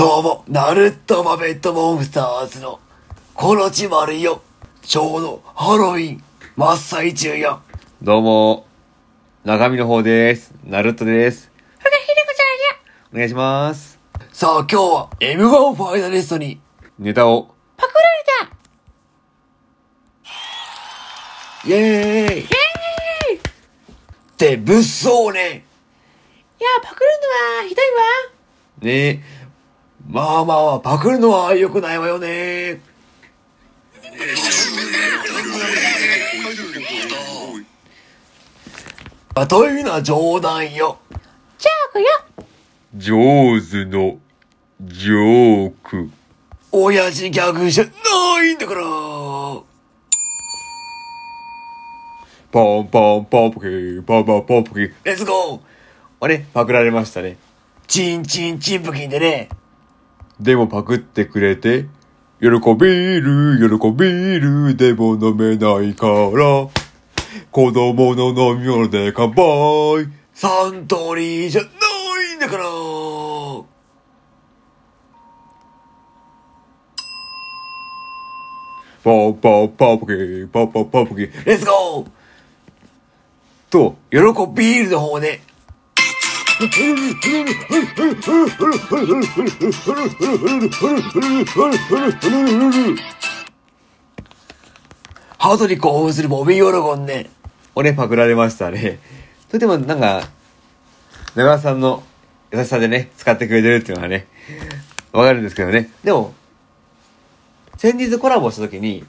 どうも、ナルトバベットモンスターズの、コロチマルよ。ちょうど、ハロウィン、真っ最中よ。どうも、中身の方です。ナルトです。ふがひでこちゃんや、お願いします。さあ、今日は、M1 ファイナリストに、ネタを、パクられた。イェーイって、物騒ね。いや、パクるのはひどいわ。ねえ、まあまあ、パクるのは良くないわよね。あというのは冗談よ。じゃあ、こよ。上手の、ジョーク。親父ギャグじゃないんだから。ポンポンポンポキー、ポンポンポンポキー。レッツゴーあれ、パクられましたね。チンチンチンプキンでね。でもパクってくれて、喜びる、喜びる、でも飲めないから、子供の飲み物で乾杯。サントリーじゃないんだから。ポンポンポンポキー、ポンポンポンポキー。レッツゴーと、喜びールの方ね。ハートに興奮するボビーオロゴンね。俺パクられましたね。それでもなんか、長川さんの優しさでね、使ってくれてるっていうのはね、わかるんですけどね。でも、先日コラボした時に、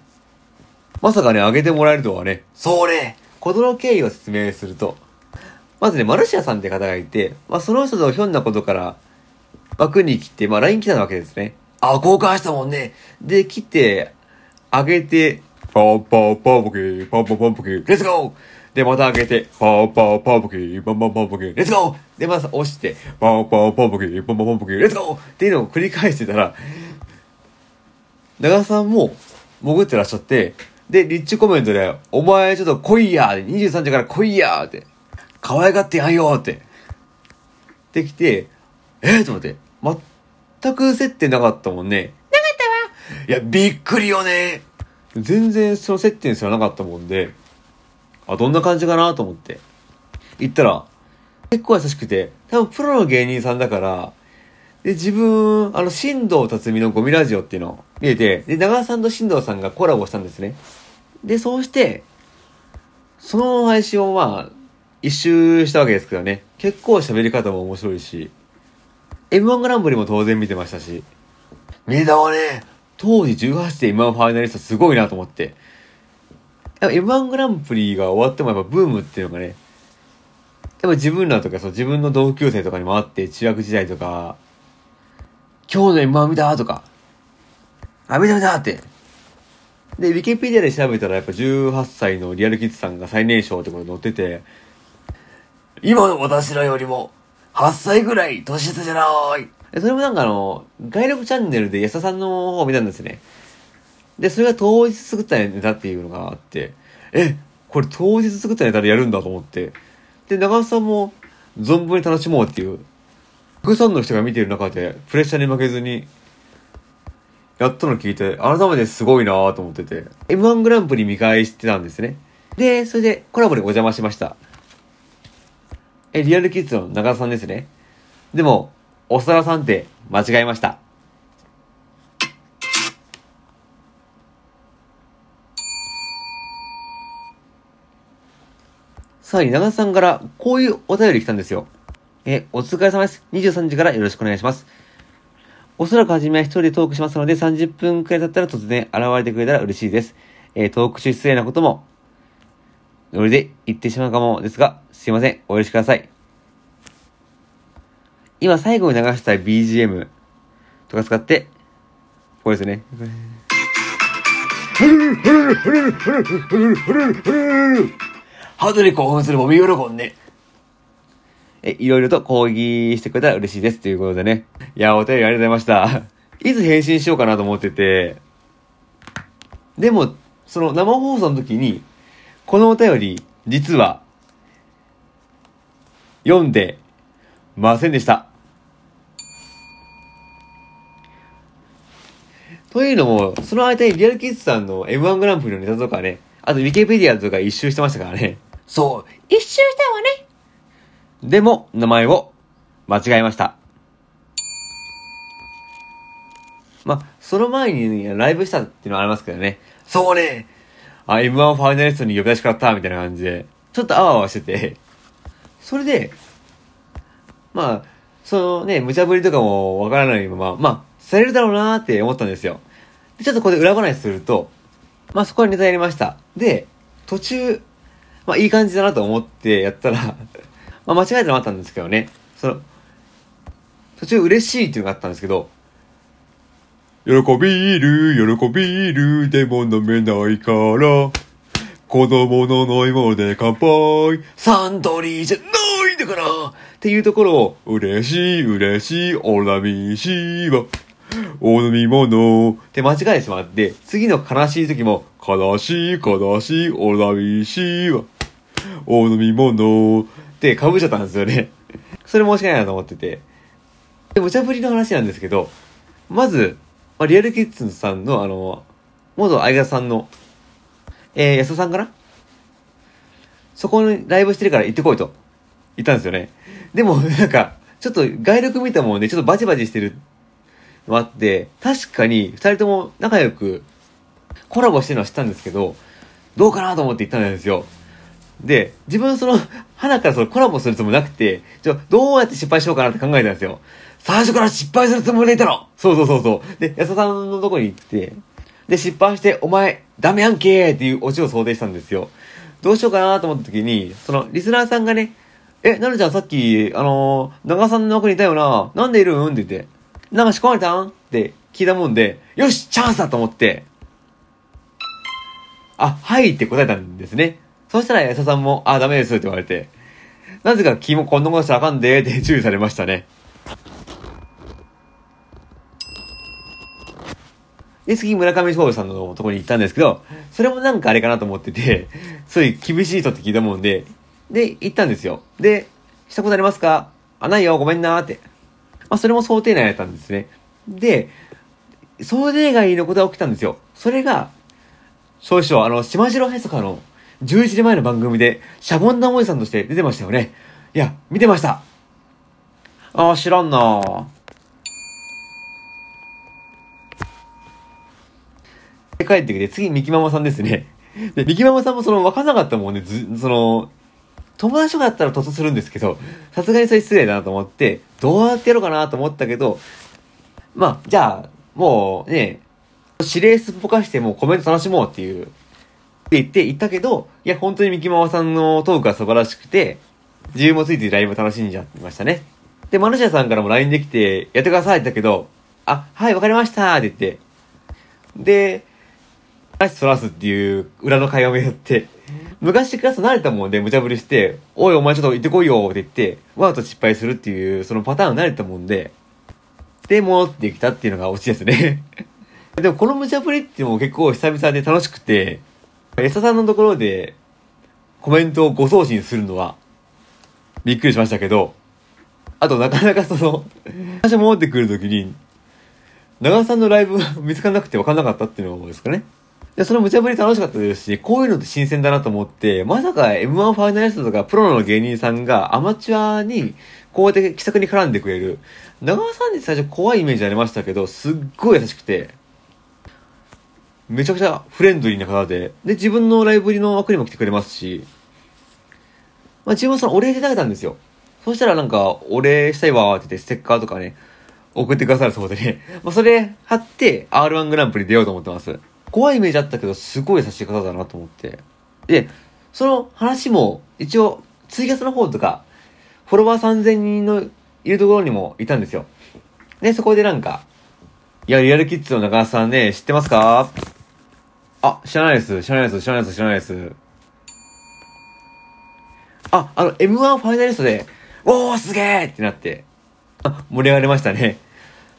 まさかね、あげてもらえるとはね、そうね。ことの経緯を説明すると、まずね、マルシアさんって方がいて、まあその人とひょんなことから、枠に来て、まあ LINE 来たわけですね。あ、交換したもんね。で、来て、あげて、ポンポンポンポキー、ポンポンポンポキー。レッツゴーで、また開けて、ポンポンポンポキー、ポンポンポンポキー。レッツゴーで、また押して、ポンポンポンポキー、ポンポンポンポキー。レッツゴーっていうのを繰り返してたら、長田さんも潜ってらっしゃって、で、リッチコメントで、お前ちょっと来いやー !23 時から来いやーって、可愛がってやんよって。できて、えー、と思って、全く接点なかったもんね。なかったわ。いや、びっくりよね。全然その接点すらなかったもんで、あ、どんな感じかなと思って。行ったら、結構優しくて、多分プロの芸人さんだから、で、自分、あの、新藤辰巳のゴミラジオっていうのを見てて、で、長田さんと新藤さんがコラボしたんですね。で、そうして、その配信をまあ、一周したわけですけどね。結構喋り方も面白いし、M1 グランプリも当然見てましたし、見たわね。当時18で M1 ファイナリストすごいなと思って。やっぱ M1 グランプリが終わってもやっぱブームっていうのがね、やっぱ自分らとかそう自分の同級生とかにもあって、中学時代とか、今日の M1 見たとか、あ、見た見たって。で、ウィキペディアで調べたらやっぱ18歳のリアルキッズさんが最年少ってこと載ってて、今の私らよりも、8歳ぐらい年下じゃない。それもなんかあの、外力チャンネルで安田さんの方を見たんですね。で、それが当日作ったネタっていうのがあって、え、これ当日作ったネタでやるんだと思って。で、長尾さんも存分に楽しもうっていう、たくさんの人が見てる中で、プレッシャーに負けずに、やったの聞いて、改めてすごいなぁと思ってて、M1 グランプリ見返してたんですね。で、それでコラボでお邪魔しました。え、リアルキッズの長尾さんですね。でも、おさらさんって間違えました。さらに長田さんからこういうお便り来たんですよ。え、お疲れ様です。23時からよろしくお願いします。おそらく初めは一人でトークしますので30分くらい経ったら突然現れてくれたら嬉しいです。えートーク中失礼なことも、ノリで言ってしまうかもですが、すいません。お許しください。今最後に流した BGM とか使って、これですね。ハートに興奮するボビーオロゴンね。え、いろいろと講義してくれたら嬉しいです。ということでね。いや、お便りありがとうございました。いつ返信しようかなと思ってて、でも、その生放送の時に、このお便り、実は、読んでませんでした。というのも、その間にリアルキッズさんの M1 グランプリのネタとかね、あとウィキペディアとか一周してましたからね。そう、一周したわね。でも、名前を間違えました。まあ、その前にライブしたっていうのはありますけどね。そうね。あ、M1 ファイナリストに呼び出しかったみたいな感じで、ちょっとあわあわしてて、それで、まあ、そのね、無茶ぶりとかもわからないまま、まあ、されるだろうなーって思ったんですよ。で、ちょっとここで裏話すると、まあそこにネタやりました。で、途中、まあいい感じだなと思ってやったら、まあ間違えたのもあったんですけどね、その、途中嬉しいっていうのがあったんですけど、喜びる、喜びる、でも飲めないから、子供の飲み物で乾杯サントリーじゃないんだから。っていうところを、嬉しい、嬉しい、おらみしいわ。お飲み物って間違えてしまって、次の悲しい時も、悲しい、悲しい、おらみしいわ。お飲み物って被っちゃったんですよね。それ申し訳ないなと思ってて。で、無茶ぶりの話なんですけど、まず、まあ、リアルキッズさんの、あの、元相方さんの、えー、安田さんかなそこにライブしてるから行ってこいと言ったんですよね。でも、なんか、ちょっと外力見たもんね、ちょっとバチバチしてるのあって、確かに二人とも仲良くコラボしてるのは知ったんですけど、どうかなと思って行ったんですよ。で、自分その、花からそのコラボするつもりなくて、ちょ、どうやって失敗しようかなって考えたんですよ。最初から失敗するつもりでいたの。そうそうそうそう。で、安田さんのとこに行って、で、失敗して、お前、ダメやんけーっていうオチを想定したんですよ。どうしようかなと思った時に、その、リスナーさんがね、え、なるちゃんさっき、あのー、長さんの奥にいたよな、なんでいるん？って言って、なんか仕込まれたん？って聞いたもんで、よしチャンスだと思って、あ、はいって答えたんですね。そしたら安田さんも、あ、ダメですって言われて、なぜか君もこんなことしたらあかんでって注意されましたね。で、次、村上翔さんのところに行ったんですけど、それもなんかあれかなと思ってて、そういう厳しい人って聞いたもんで、で、行ったんですよ。で、したことありますか？あ、ないよ、ごめんなーって。まあ、それも想定内だったんですね。で、想定外のことが起きたんですよ。それが、少々、あの、島城へそかの11時前の番組で、シャボン玉おじさんとして出てましたよね。いや、見てました。あー、知らんなー。で帰ってきて、次、ミキママさんですね。で、ミキママさんもその、わかんなかったもんね、ず、その、友達とかだったら突するんですけど、さすがにそれ失礼だなと思って、どうやってやろうかなと思ったけど、まあ、じゃあ、もうね、指令すっぽかしてもうコメント楽しもうっていう、って言って言ったけど、いや、本当にミキママさんのトークが素晴らしくて、自分もついてライブ楽しんじゃいましたね。で、マルシアさんからも LINE できて、やってくださいって言ったけど、あ、はい、わかりましたって言って、で、クラストラスっていう裏の会話もやって、昔クラス慣れたもんで無茶ぶりして、おいお前ちょっと行ってこいよって言って、わざと失敗するっていう、そのパターン慣れたもんで、で、戻ってきたっていうのがオチですね。でもこの無茶ぶりっていうも結構久々で楽しくて、エサさんのところでコメントをご送信するのはびっくりしましたけど、あとなかなかその、最初戻ってくるときに、長尾さんのライブ見つからなくて分かんなかったっていうのですかね。で、その無茶ぶり楽しかったですし、こういうのって新鮮だなと思って、まさか M1 ファイナリストとかプロの芸人さんがアマチュアにこうやって気さくに絡んでくれる。長尾さんって最初怖いイメージありましたけど、すっごい優しくて、めちゃくちゃフレンドリーな方で、で、自分のライブの枠にも来てくれますし、まあ自分そのお礼で投げたんですよ。そしたらなんか、お礼したいわーって言って、ステッカーとかね、送ってくださるそうでね。まあそれ貼って R1 グランプリ出ようと思ってます。怖いイメージあったけど、すごい優しい方だなと思って。で、その話も、一応、ツイキャスの方とか、フォロワー3000人のいるところにもいたんですよ。で、そこでなんか、いや、リアルキッズの中田さんね、知ってますか？あ、知らないです、知らないです、知らないです、知らないです。あ、あの、M1 ファイナリストで、おー、すげーってなって、あ盛り上がりましたね。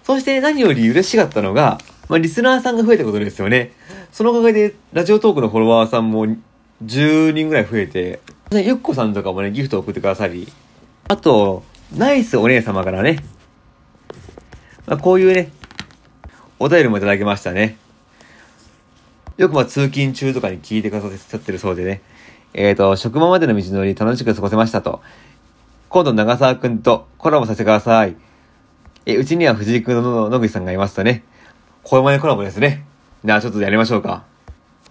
そして何より嬉しかったのが、まあ、リスナーさんが増えたことですよね。そのおかげで、ラジオトークのフォロワーさんも10人ぐらい増えて、ゆっこさんとかもね、ギフトを送ってくださり、あと、ナイスお姉様からね、まあ、こういうね、お便りもいただきましたね。よくまあ通勤中とかに聞いてくださってるそうでね、えっ、ー、と、職場までの道のり楽しく過ごせましたと。今度長沢くんとコラボさせてください。え、うちには藤井くんの野口さんがいますとね。小山でコラボですね。じゃあちょっとやりましょうか。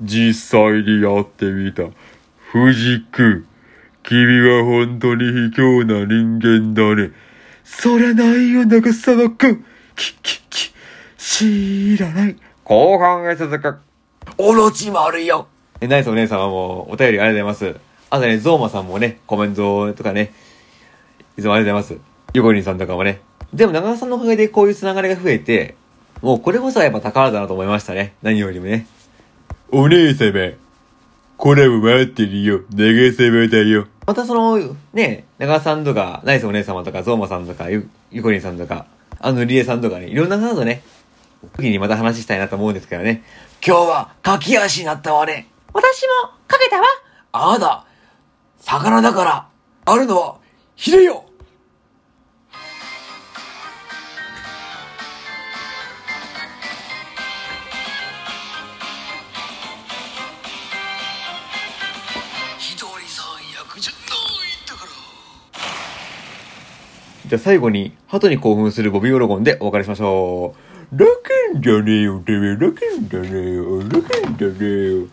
実際にやってみた。藤君、君は本当に卑怯な人間だね。そりゃないよ、長沢君。き、き、き、知らない。後半へ続く。オロチるよ。え、ナイスお姉様もお便りありがとうございます。あとね、ゾーマさんもね、コメントとかね、いつもありがとうございます。ヨコリンさんとかもね。でも長沢さんのおかげでこういうつながりが増えて、もうこれこそはやっぱ宝だなと思いましたね。何よりもね。お姉様、コラボ待ってるよ、長様だよ。またその、ね、長さんとか、ナイスお姉様とか、ゾーマさんとか、ゆ、ゆこりんさんとか、あのりえさんとかね、いろんな方とね、時にまた話したいなと思うんですけどね。今日は、駆け足になったわね。私も、かけたわ。ああだ、魚だから、あるのは、ひれよじゃあ最後に、鳩に興奮するボビーオロゴンでお別れしましょう。ラケンじゃねえよ、てめえ、ラケンじゃねえよ、ラケンじゃねえよ。